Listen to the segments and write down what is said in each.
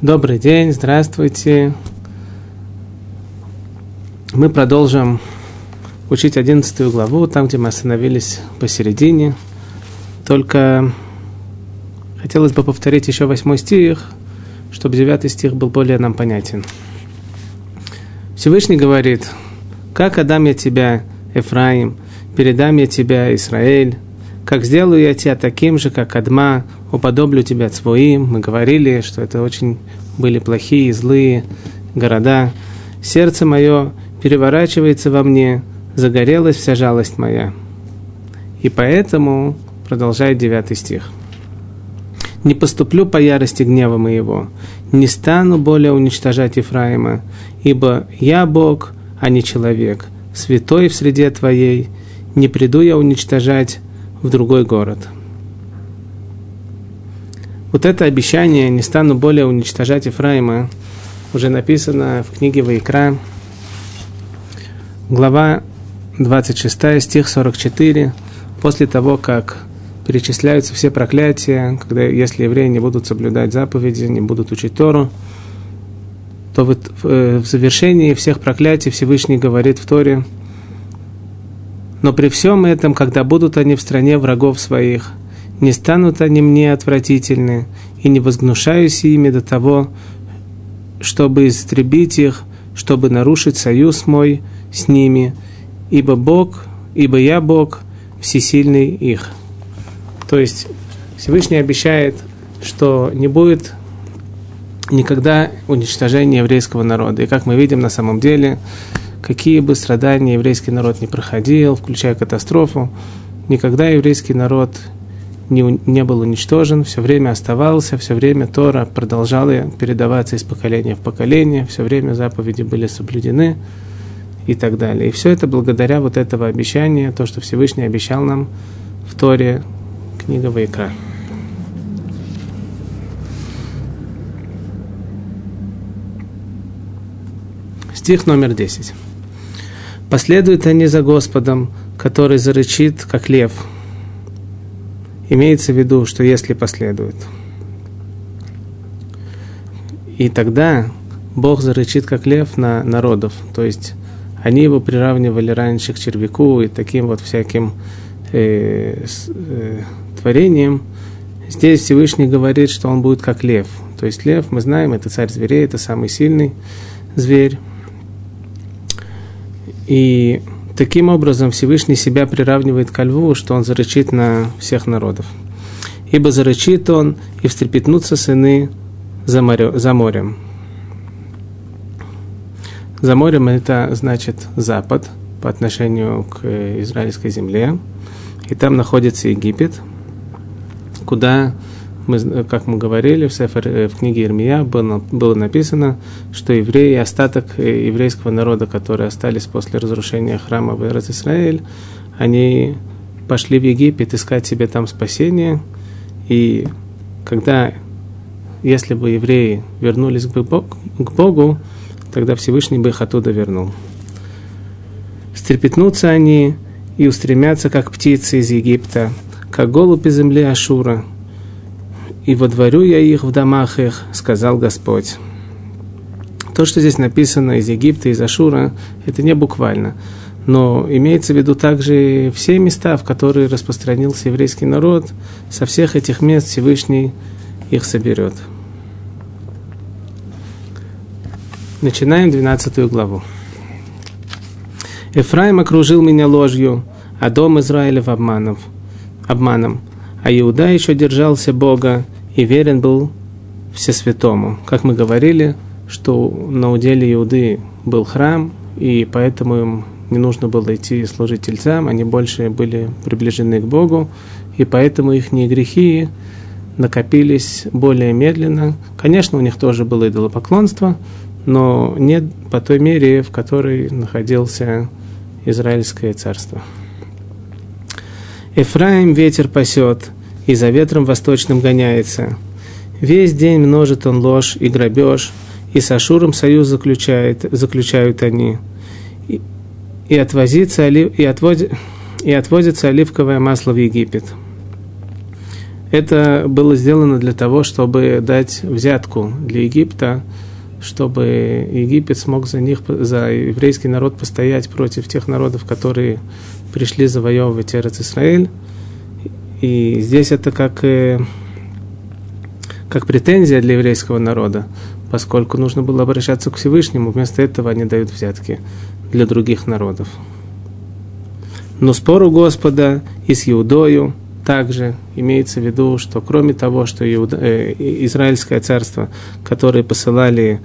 Добрый день, здравствуйте. Мы продолжим учить одиннадцатую главу, там, где мы остановились посередине. Только хотелось бы повторить еще восьмой стих, чтобы девятый стих был более нам понятен. Всевышний говорит, «Как отдам я тебя, Эфраим, передам я тебя, Израиль, как сделаю я тебя таким же, как Адма, уподоблю тебя своим. Мы говорили, что это очень были плохие, злые города. Сердце мое переворачивается во мне, загорелась вся жалость моя. И поэтому, продолжает девятый стих, «Не поступлю по ярости гнева моего, не стану более уничтожать Ефраима, ибо я Бог, а не человек, святой в среде Твоей, не приду я уничтожать в другой город. Вот это обещание «не стану более уничтожать Ефраима» уже написано в книге Ваикра, глава 26, стих 44, после того, как перечисляются все проклятия, когда если евреи не будут соблюдать заповеди, не будут учить Тору, то вот в завершении всех проклятий Всевышний говорит в Торе – но при всем этом, когда будут они в стране врагов своих, не станут они мне отвратительны, и не возгнушаюсь ими до того, чтобы истребить их, чтобы нарушить союз мой с ними, ибо Бог, ибо я Бог, всесильный их. То есть Всевышний обещает, что не будет никогда уничтожения еврейского народа. И как мы видим на самом деле, какие бы страдания еврейский народ не проходил, включая катастрофу, никогда еврейский народ не, не был уничтожен, все время оставался, все время Тора продолжала передаваться из поколения в поколение, все время заповеди были соблюдены и так далее. И все это благодаря вот этого обещания, то, что Всевышний обещал нам в Торе, книга Вайкра. Стих номер 10. Последуют они за Господом, который зарычит, как лев. Имеется в виду, что если последуют. И тогда Бог зарычит, как лев на народов. То есть они его приравнивали раньше к червяку и таким вот всяким э, с, э, творением. Здесь Всевышний говорит, что он будет как лев. То есть лев, мы знаем, это царь зверей, это самый сильный зверь. И таким образом Всевышний себя приравнивает ко льву, что он зарычит на всех народов. Ибо зарычит он, и встрепетнутся сыны за, море, за морем. За морем это значит запад по отношению к израильской земле. И там находится Египет, куда мы, как мы говорили, в, Сефер, э, в книге Ирмия было, было написано, что евреи, остаток э, еврейского народа, которые остались после разрушения храма в Израиль, они пошли в Египет искать себе там спасение. И когда, если бы евреи вернулись к Богу, тогда Всевышний бы их оттуда вернул. Стрепетнутся они и устремятся, как птицы из Египта, как голубь из земли Ашура – и водворю я их в домах их, сказал Господь. То, что здесь написано из Египта, из Ашура, это не буквально. Но имеется в виду также все места, в которые распространился еврейский народ, со всех этих мест Всевышний их соберет. Начинаем 12 главу. Эфраим окружил меня ложью, а дом Израилев обманом, обманом, а Иуда еще держался Бога и верен был Всесвятому. Как мы говорили, что на уделе Иуды был храм, и поэтому им не нужно было идти служить тельцам, они больше были приближены к Богу, и поэтому их грехи накопились более медленно. Конечно, у них тоже было идолопоклонство, но не по той мере, в которой находился Израильское царство. Ефраим ветер пасет, и за ветром восточным гоняется. Весь день множит он ложь и грабеж, и с Ашуром союз заключает, заключают они. И, и, отвозится, и, отводит, и отвозится оливковое масло в Египет. это было сделано для того, чтобы дать взятку для Египта, чтобы Египет смог за них, за еврейский народ постоять против тех народов, которые пришли завоевывать Эрец Израиль. И здесь это как, э, как претензия для еврейского народа, поскольку нужно было обращаться к Всевышнему, вместо этого они дают взятки для других народов. Но спору Господа и с Иудою также имеется в виду, что кроме того, что Иуда, э, Израильское царство, которые посылали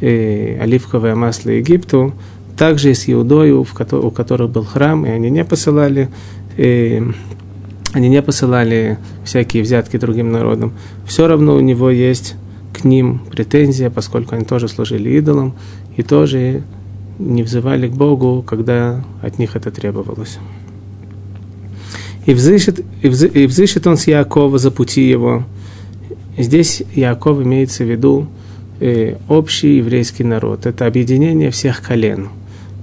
э, оливковое масло Египту, также и с Иудою, в у которых был храм, и они не посылали э, они не посылали всякие взятки другим народам. Все равно у него есть к ним претензия, поскольку они тоже служили идолам и тоже не взывали к Богу, когда от них это требовалось. И взыщет, и, взыщет он с Якова за пути его. Здесь Яков имеется в виду э, общий еврейский народ. Это объединение всех колен.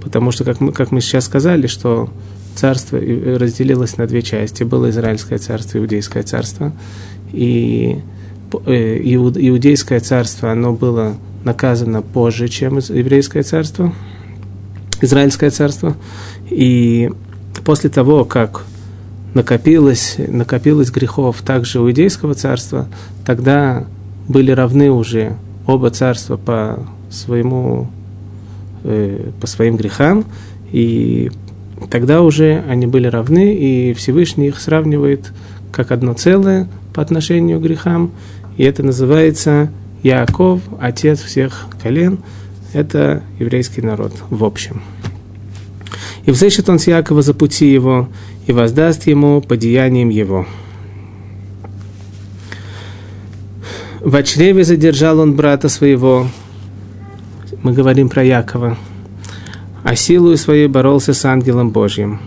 Потому что, как мы, как мы сейчас сказали, что царство разделилось на две части. Было Израильское царство, Иудейское царство. И э, Иудейское царство, оно было наказано позже, чем еврейское царство, Израильское царство. И после того, как накопилось, накопилось грехов также у Иудейского царства, тогда были равны уже оба царства по своему э, по своим грехам, и тогда уже они были равны, и Всевышний их сравнивает как одно целое по отношению к грехам, и это называется Яаков, отец всех колен, это еврейский народ в общем. И взыщет он с Якова за пути его, и воздаст ему по деяниям его. В чреве задержал он брата своего, мы говорим про Якова, а силою своей боролся с ангелом Божьим.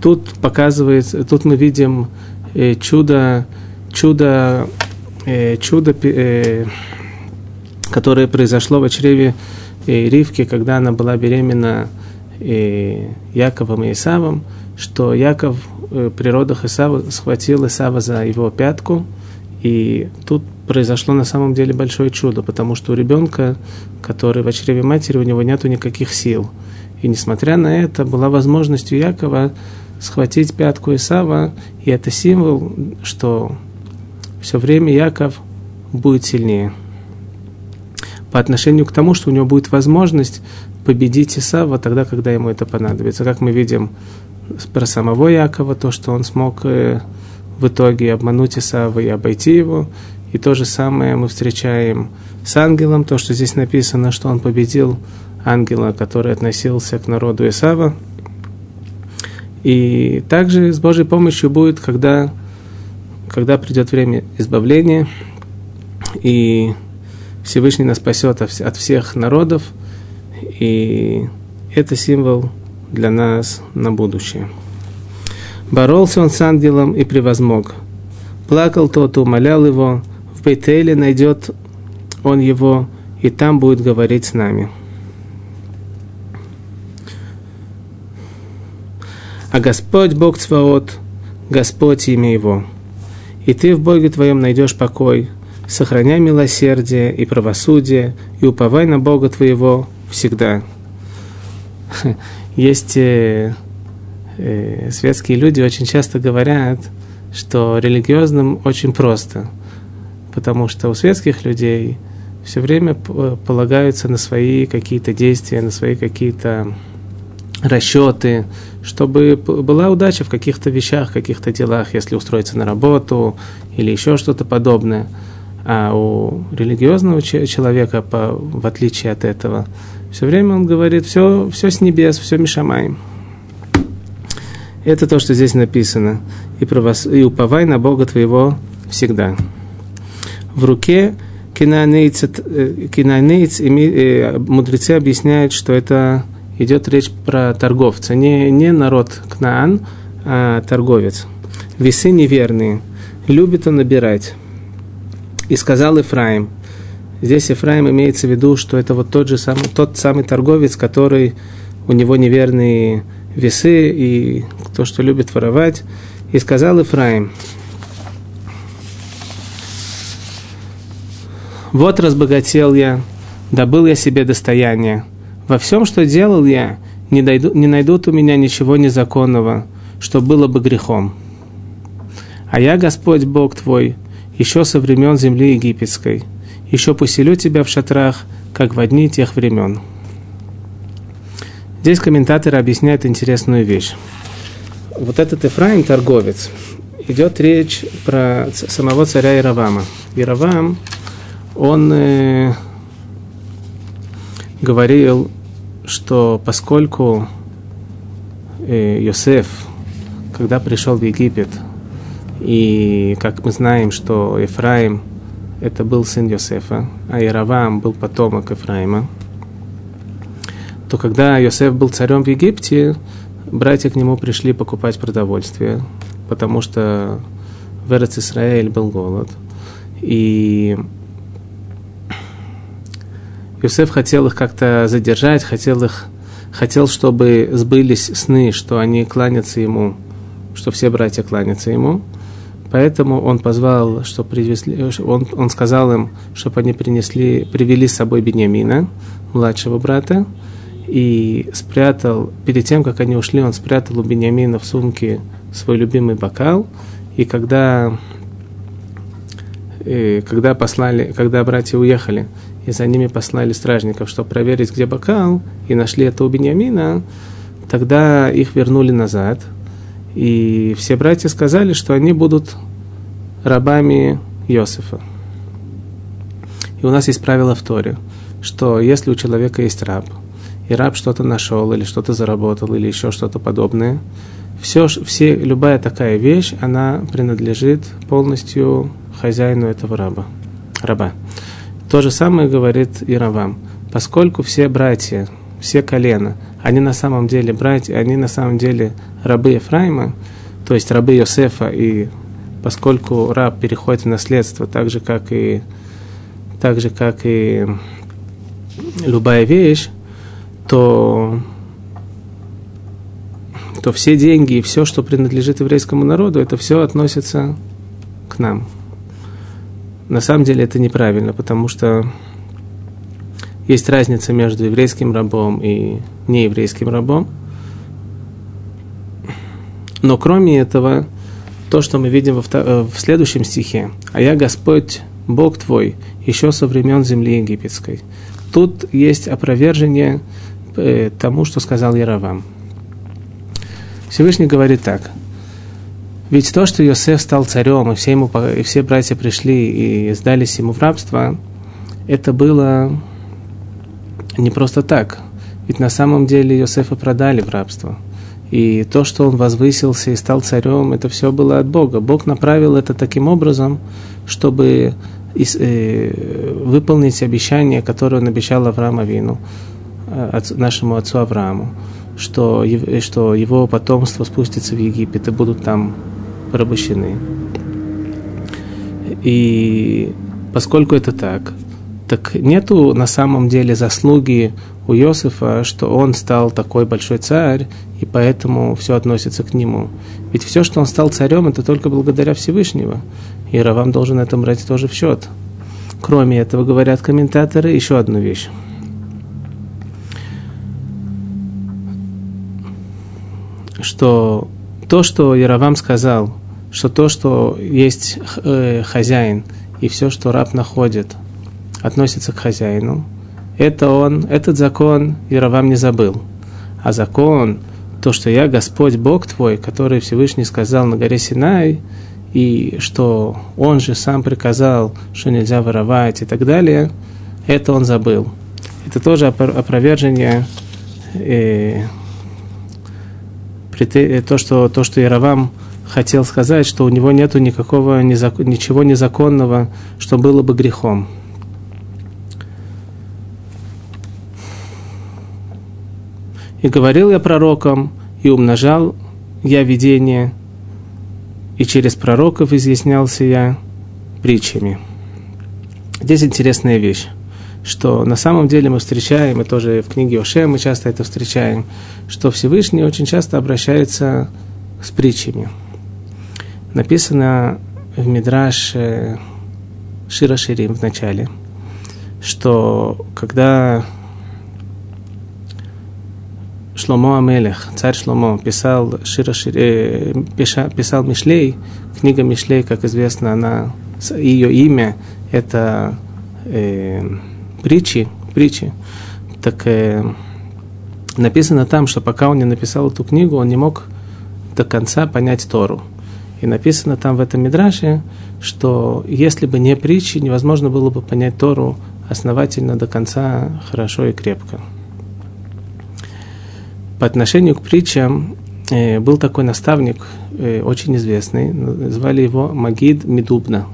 Тут показывается, тут мы видим э, чудо, чудо, э, чудо, э, которое произошло в чреве э, Ривки, когда она была беременна э, Яковом и Исавом, что Яков э, при родах Исава схватил Исава за его пятку, и тут произошло на самом деле большое чудо, потому что у ребенка, который в чреве матери, у него нету никаких сил. И несмотря на это, была возможность у Якова схватить пятку Исава, и это символ, что все время Яков будет сильнее. По отношению к тому, что у него будет возможность победить Исава тогда, когда ему это понадобится. Как мы видим про самого Якова, то, что он смог э, в итоге обмануть Исава и обойти его, и то же самое мы встречаем с ангелом, то, что здесь написано, что он победил ангела, который относился к народу Исава. И также с Божьей помощью будет, когда, когда придет время избавления, и Всевышний нас спасет от всех народов, и это символ для нас на будущее. Боролся он с ангелом и превозмог. Плакал тот, умолял его, в Бейтеле найдет он его, и там будет говорить с нами. А Господь Бог Цваот, Господь имя Его. И ты в Боге твоем найдешь покой, сохраняй милосердие и правосудие, и уповай на Бога твоего всегда. Есть э, э, светские люди очень часто говорят, что религиозным очень просто – потому что у светских людей все время полагаются на свои какие-то действия, на свои какие-то расчеты, чтобы была удача в каких-то вещах, каких-то делах, если устроиться на работу или еще что-то подобное. А у религиозного человека, по, в отличие от этого, все время он говорит, все, все с небес, все мешамаем. Это то, что здесь написано. И, правос... и уповай на Бога твоего всегда в руке кинанейц, э, кинанейц э, мудрецы объясняют, что это идет речь про торговца, не, не народ Кнаан, а торговец. Весы неверные, любит он набирать. И сказал Ифраим, здесь Ифраим имеется в виду, что это вот тот же самый, тот самый торговец, который у него неверные весы и то, что любит воровать. И сказал Ифраим, вот разбогател я, добыл я себе достояние. Во всем, что делал я, не, дойду, не найдут у меня ничего незаконного, что было бы грехом. А я, Господь Бог твой, еще со времен земли египетской, еще поселю тебя в шатрах, как в одни тех времен. Здесь комментаторы объясняют интересную вещь. Вот этот Ефраим, торговец, идет речь про самого царя Иравама. Иравам, он э, говорил, что поскольку э, Йосеф, когда пришел в Египет, и как мы знаем, что Ефраим это был сын Йосефа, а Иравам был потомок Ефраима, то когда Йосеф был царем в Египте, братья к нему пришли покупать продовольствие, потому что в Эрец был голод. И Иосиф хотел их как-то задержать, хотел их, хотел, чтобы сбылись сны, что они кланятся ему, что все братья кланятся ему. Поэтому он позвал, что привезли, он, он сказал им, чтобы они принесли, привели с собой Бениамина, младшего брата, и спрятал, перед тем, как они ушли, он спрятал у Бениамина в сумке свой любимый бокал, и когда, э, когда послали, когда братья уехали, и за ними послали стражников, чтобы проверить, где бокал, и нашли это у Бениамина, тогда их вернули назад. И все братья сказали, что они будут рабами Иосифа. И у нас есть правило в Торе, что если у человека есть раб, и раб что-то нашел, или что-то заработал, или еще что-то подобное, все, все, любая такая вещь, она принадлежит полностью хозяину этого раба. раба. То же самое говорит и Равам. Поскольку все братья, все колена, они на самом деле братья, они на самом деле рабы Ефраима, то есть рабы Йосефа, и поскольку раб переходит в наследство так же, как и, так же, как и любая вещь, то, то все деньги и все, что принадлежит еврейскому народу, это все относится к нам. На самом деле это неправильно, потому что есть разница между еврейским рабом и нееврейским рабом. Но кроме этого, то, что мы видим во э, в следующем стихе, «А я Господь, Бог твой, еще со времен земли египетской». Тут есть опровержение э, тому, что сказал Яровам. Всевышний говорит так – ведь то, что Иосиф стал царем, и все, ему, и все братья пришли и сдались ему в рабство, это было не просто так. Ведь на самом деле Иосифа продали в рабство. И то, что он возвысился и стал царем, это все было от Бога. Бог направил это таким образом, чтобы э, выполнить обещание, которое он обещал Аврааму Вину, э, нашему отцу Аврааму, что его потомство спустится в Египет и будут там порабощены. И поскольку это так, так нету на самом деле заслуги у Иосифа, что он стал такой большой царь, и поэтому все относится к нему. Ведь все, что он стал царем, это только благодаря Всевышнего. И Равам должен это брать тоже в счет. Кроме этого, говорят комментаторы, еще одну вещь. Что то, что Яровам сказал, что то, что есть э, хозяин, и все, что раб находит, относится к хозяину, это он, этот закон Яровам не забыл. А закон, то, что я Господь Бог твой, который Всевышний сказал на горе Синай, и что он же сам приказал, что нельзя воровать и так далее, это он забыл. Это тоже опровержение э, то, что, то, что Яровам хотел сказать, что у него нет никакого незакон, ничего незаконного, что было бы грехом. И говорил я пророкам, и умножал я видение, и через пророков изъяснялся я притчами. Здесь интересная вещь, что на самом деле мы встречаем, и тоже в книге Оше мы часто это встречаем, что Всевышний очень часто обращается с притчами – Написано в Мидраш э, Шира Ширим в начале, что когда Шломо Амелех, царь Шломо, писал, Шира Шир, э, пиша, писал Мишлей, книга Мишлей, как известно, она, ее имя это э, притчи, притчи. Так э, написано там, что пока он не написал эту книгу, он не мог до конца понять Тору. И написано там в этом Мидраше, что если бы не притчи, невозможно было бы понять Тору основательно до конца, хорошо и крепко. По отношению к притчам э, был такой наставник, э, очень известный, звали его Магид Медубна.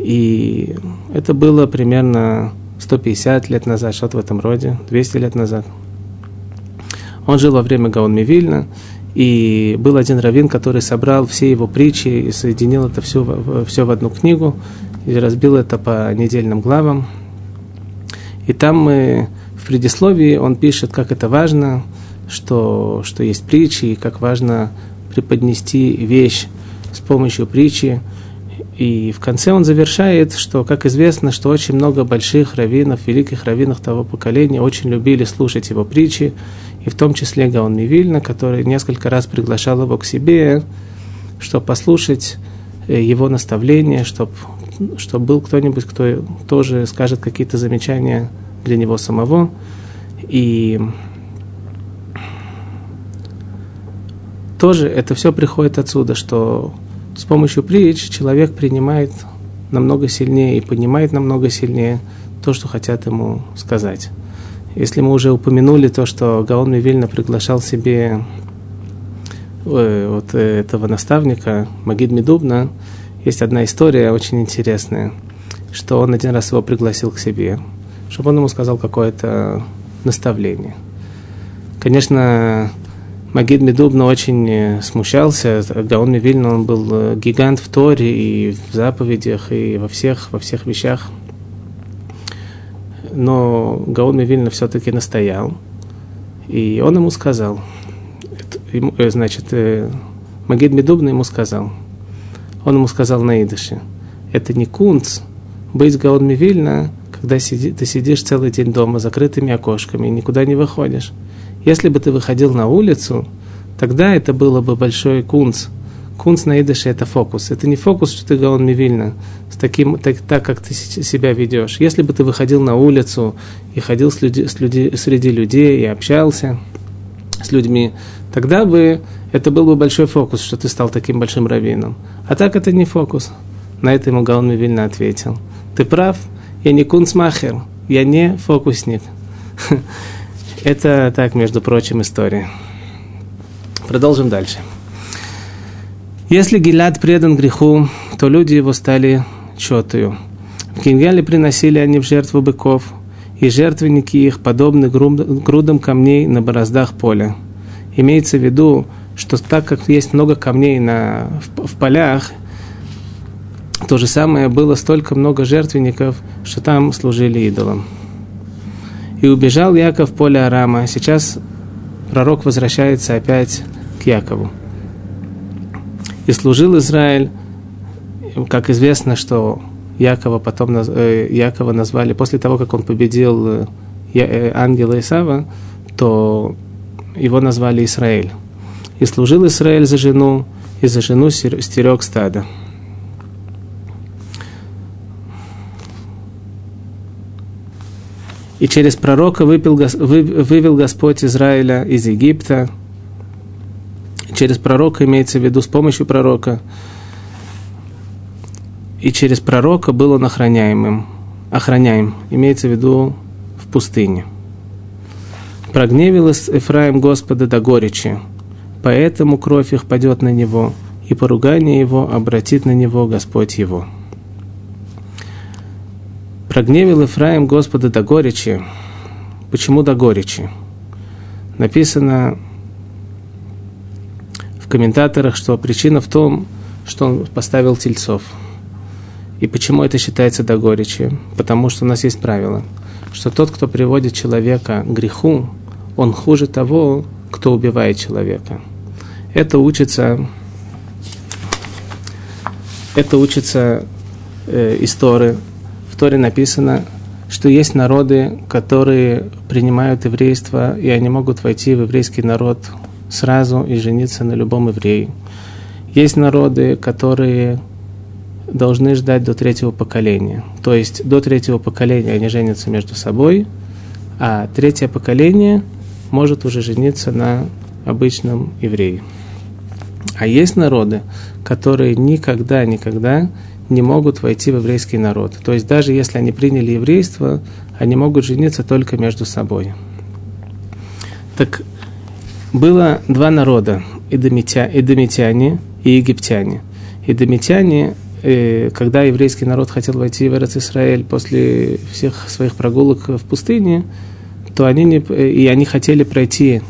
И это было примерно 150 лет назад, что-то в этом роде, 200 лет назад. Он жил во время Гаон Мивильна, и был один раввин, который собрал все его притчи и соединил это все, все в одну книгу, и разбил это по недельным главам. И там мы, в предисловии он пишет, как это важно, что, что есть притчи, и как важно преподнести вещь с помощью притчи, и в конце он завершает, что, как известно, что очень много больших раввинов, великих раввинов того поколения очень любили слушать его притчи, и в том числе Гаон Мивильна, который несколько раз приглашал его к себе, чтобы послушать э, его наставления, чтобы, чтобы был кто-нибудь, кто тоже скажет какие-то замечания для него самого. И тоже это все приходит отсюда, что с помощью притч человек принимает намного сильнее и понимает намного сильнее то, что хотят ему сказать. Если мы уже упомянули то, что Гаон Мивильна приглашал себе э, вот этого наставника Магид Медубна, есть одна история очень интересная, что он один раз его пригласил к себе, чтобы он ему сказал какое-то наставление. Конечно, Магид Медубна очень э, смущался. Гаон Мивильна, он был э, гигант в Торе и в заповедях, и во всех, во всех вещах. Но Гаон Мивильна все-таки настоял. И он ему сказал, э, значит, Магид Медубна ему сказал, он ему сказал на идыше, это не кунц, быть Гаон Мивильна, когда сиди, ты сидишь целый день дома, закрытыми окошками, и никуда не выходишь. Если бы ты выходил на улицу, тогда это было бы большой кунц. Кунц на идыше – это фокус. Это не фокус, что ты гаон мивильно, с таким, так, так, как ты себя ведешь. Если бы ты выходил на улицу и ходил с люди, с люди, среди людей и общался с людьми, тогда бы это был бы большой фокус, что ты стал таким большим раввином. А так это не фокус. На это ему Гаон Мивильна ответил. Ты прав, я не кунцмахер, я не фокусник. Это так, между прочим, история. Продолжим дальше. Если Гилад предан греху, то люди его стали четою. В Кингале приносили они в жертву быков, и жертвенники их подобны грудам камней на бороздах поля. Имеется в виду, что так как есть много камней на, в, в полях, то же самое было столько много жертвенников, что там служили идолам. И убежал Яков в поле Арама. Сейчас пророк возвращается опять к Якову. И служил Израиль, как известно, что Якова потом э, Якова назвали, после того, как он победил э, э, ангела Исава, то его назвали Израиль. И служил Израиль за жену, и за жену стерег стада. И через пророка выпил, вывел Господь Израиля из Египта. Через пророка имеется в виду с помощью пророка. И через пророка был он охраняемым. Охраняем. Имеется в виду в пустыне. Прогневилась Эфраим Господа до горечи. Поэтому кровь их падет на него, и поругание его обратит на него Господь его. Прогневил Ифраим Господа до горечи. Почему до горечи? Написано в комментаторах, что причина в том, что он поставил тельцов. И почему это считается до горечи? Потому что у нас есть правило, что тот, кто приводит человека к греху, он хуже того, кто убивает человека. Это учится это учится э, из Торы. В Торе написано, что есть народы, которые принимают еврейство, и они могут войти в еврейский народ сразу и жениться на любом евреи. Есть народы, которые должны ждать до третьего поколения. То есть до третьего поколения они женятся между собой, а третье поколение может уже жениться на обычном еврее. А есть народы, которые никогда-никогда не могут войти в еврейский народ. То есть даже если они приняли еврейство, они могут жениться только между собой. Так было два народа, эдомитя, эдомитяне и египтяне. Эдомитяне, э, когда еврейский народ хотел войти в Израиль после всех своих прогулок в пустыне, то они не, и они хотели пройти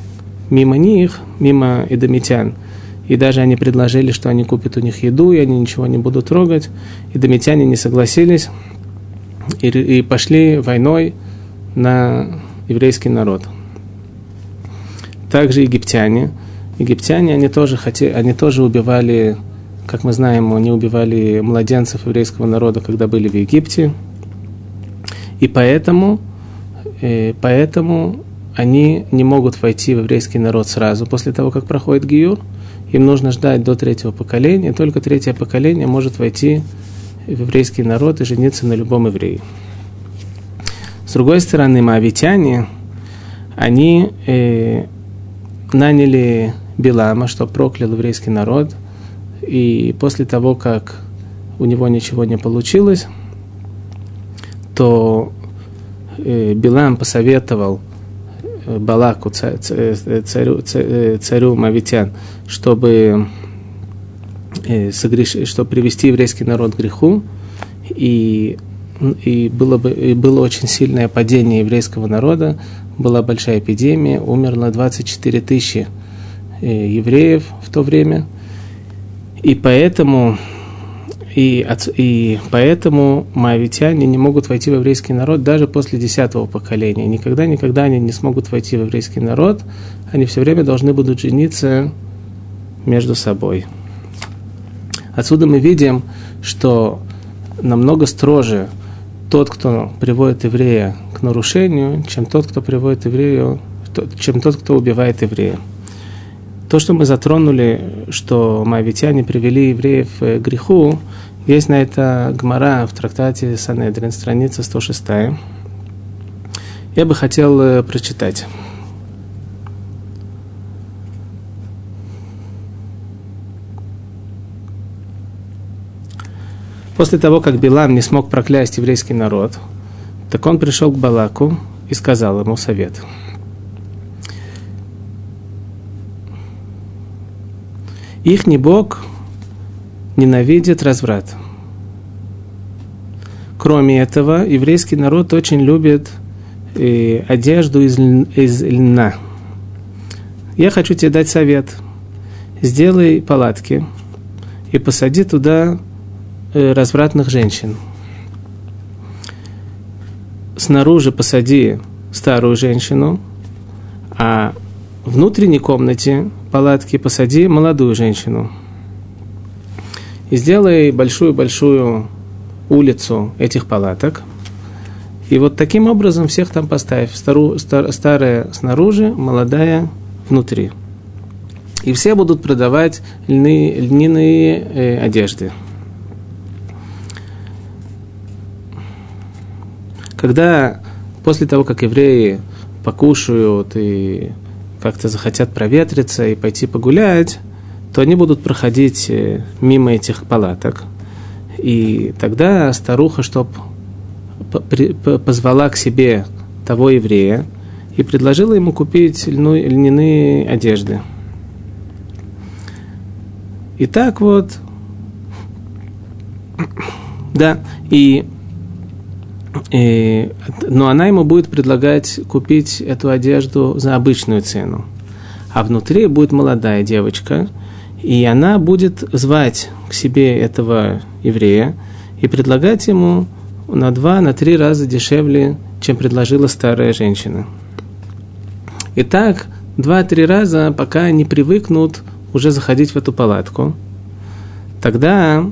мимо них, мимо эдомитян – и даже они предложили, что они купят у них еду, и они ничего не будут трогать. И домитяне не согласились и, и пошли войной на еврейский народ. Также египтяне. Египтяне, они тоже, хотели, они тоже убивали, как мы знаем, они убивали младенцев еврейского народа, когда были в Египте. И поэтому, э, поэтому они не могут войти в еврейский народ сразу после того, как проходит Гиюр – им нужно ждать до третьего поколения, только третье поколение может войти в еврейский народ и жениться на любом евреи. С другой стороны, моавитяне, они э, наняли Билама, что проклял еврейский народ, и после того, как у него ничего не получилось, то э, Билам посоветовал Балаку, царю, царю Мавитян, чтобы, э, согреш... чтобы привести еврейский народ к греху, и, и, было бы, и было очень сильное падение еврейского народа, была большая эпидемия, умерло 24 тысячи э, евреев в то время, и поэтому и, и поэтому моавитяне не могут войти в еврейский народ даже после десятого поколения. Никогда-никогда они не смогут войти в еврейский народ. Они все время должны будут жениться между собой. Отсюда мы видим, что намного строже тот, кто приводит еврея к нарушению, чем тот, кто приводит еврею, чем тот, кто убивает еврея. То, что мы затронули, что моавитяне привели евреев к греху, есть на это гмара в трактате Санедрин, страница 106. Я бы хотел э, прочитать. После того, как Билам не смог проклясть еврейский народ, так он пришел к Балаку и сказал ему совет. Их не Бог ненавидит разврат. Кроме этого, еврейский народ очень любит э, одежду из, из льна. Я хочу тебе дать совет. Сделай палатки и посади туда развратных женщин. Снаружи посади старую женщину, а в внутренней комнате палатки посади молодую женщину – и сделай большую-большую улицу этих палаток. И вот таким образом всех там поставь. Стару, стар, старая снаружи, молодая внутри. И все будут продавать льны, льняные э, одежды. Когда после того, как евреи покушают и как-то захотят проветриться и пойти погулять, то они будут проходить э, мимо этих палаток. И тогда старуха, чтоб позвала к себе того еврея и предложила ему купить льняные одежды. И так вот, да, и, и, но она ему будет предлагать купить эту одежду за обычную цену. А внутри будет молодая девочка – и она будет звать к себе этого еврея и предлагать ему на два, на три раза дешевле, чем предложила старая женщина. И так два-три раза, пока они привыкнут уже заходить в эту палатку. Тогда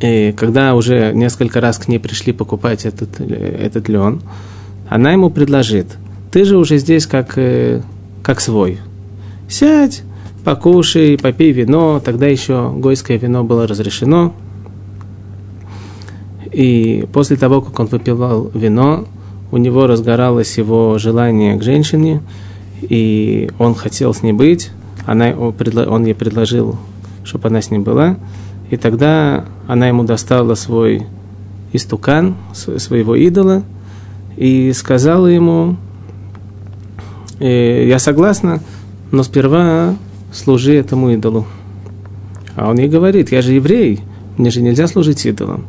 И когда уже несколько раз к ней пришли покупать этот, этот лен, она ему предложит, ты же уже здесь как, э, как свой. Сядь, покушай, попей вино. Тогда еще гойское вино было разрешено. И после того, как он выпивал вино, у него разгоралось его желание к женщине, и он хотел с ней быть. Она, он ей предложил, чтобы она с ним была. И тогда она ему достала свой истукан, своего идола, и сказала ему, «Э, я согласна, но сперва служи этому идолу. А он ей говорит, я же еврей, мне же нельзя служить идолам.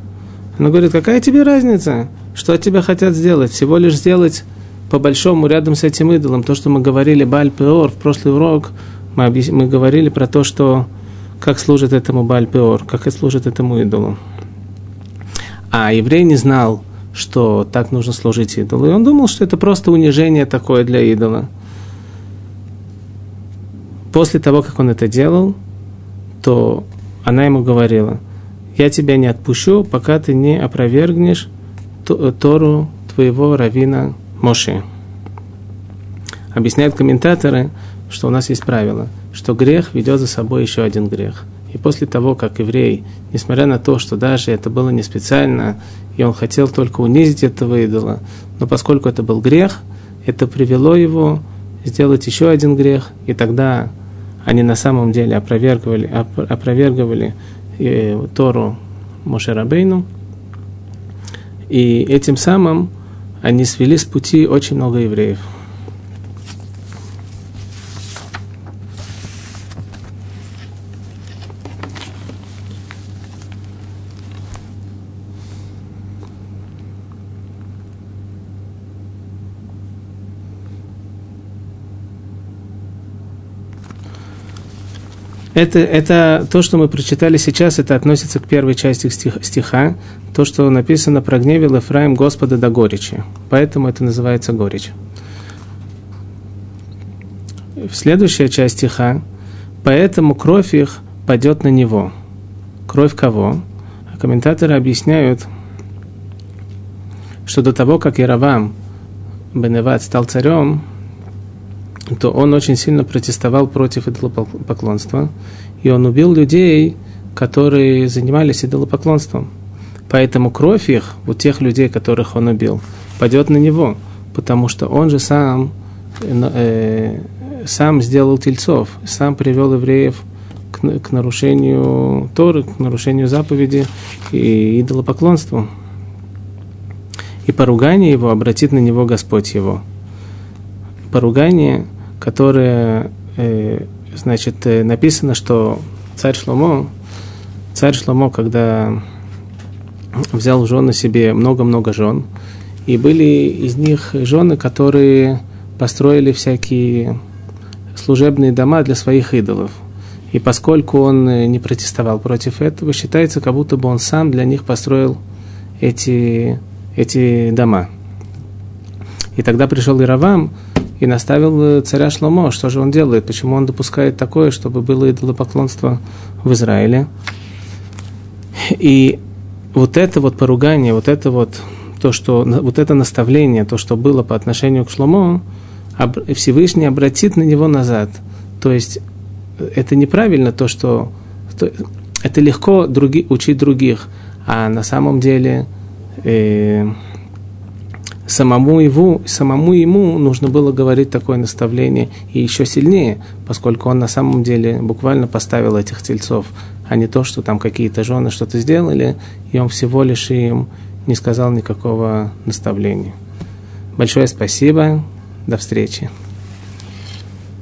Она говорит, какая тебе разница, что от тебя хотят сделать? Всего лишь сделать по-большому рядом с этим идолом. То, что мы говорили Баль-Пеор в прошлый урок, мы, объяс... мы говорили про то, что как служит этому Баль-Пеор, как и служит этому идолу. А еврей не знал, что так нужно служить идолу. И он думал, что это просто унижение такое для идола. После того, как он это делал, то она ему говорила, я тебя не отпущу, пока ты не опровергнешь Тору твоего равина Моши. Объясняют комментаторы, что у нас есть правило, что грех ведет за собой еще один грех. И после того, как еврей, несмотря на то, что даже это было не специально, и он хотел только унизить этого идола, но поскольку это был грех, это привело его сделать еще один грех, и тогда они на самом деле опровергивали, опровергивали э, Тору Мошерабейну, и этим самым они свели с пути очень много евреев. Это, это то, что мы прочитали сейчас, это относится к первой части стих, стиха, то, что написано про гневил Ефраим Господа до горечи. Поэтому это называется горечь. Следующая часть стиха, поэтому кровь их падет на него. Кровь кого? Комментаторы объясняют, что до того, как Яровам Беневат стал царем, то он очень сильно протестовал против идолопоклонства, и он убил людей, которые занимались идолопоклонством. Поэтому кровь их, у тех людей, которых он убил, пойдет на него, потому что он же сам, э, сам сделал тельцов, сам привел евреев к, к нарушению Торы, к нарушению заповеди и идолопоклонству. И поругание его обратит на него Господь его. Поругание – которое, э, значит, э, написано, что царь Шломо, царь Шломо, когда взял в жены себе много-много жен, и были из них жены, которые построили всякие служебные дома для своих идолов. И поскольку он э, не протестовал против этого, считается, как будто бы он сам для них построил эти, эти дома. И тогда пришел Иравам, и наставил э, царя Шломо, что же он делает, почему он допускает такое, чтобы было идолопоклонство в Израиле. И вот это вот поругание, вот это вот то, что, вот это наставление, то, что было по отношению к Шломо, Всевышний обратит на него назад. То есть э, это неправильно то, что это легко други, учить других, а на самом деле э, самому его, самому ему нужно было говорить такое наставление и еще сильнее, поскольку он на самом деле буквально поставил этих тельцов, а не то, что там какие-то жены что-то сделали, и он всего лишь им не сказал никакого наставления. Большое спасибо, до встречи.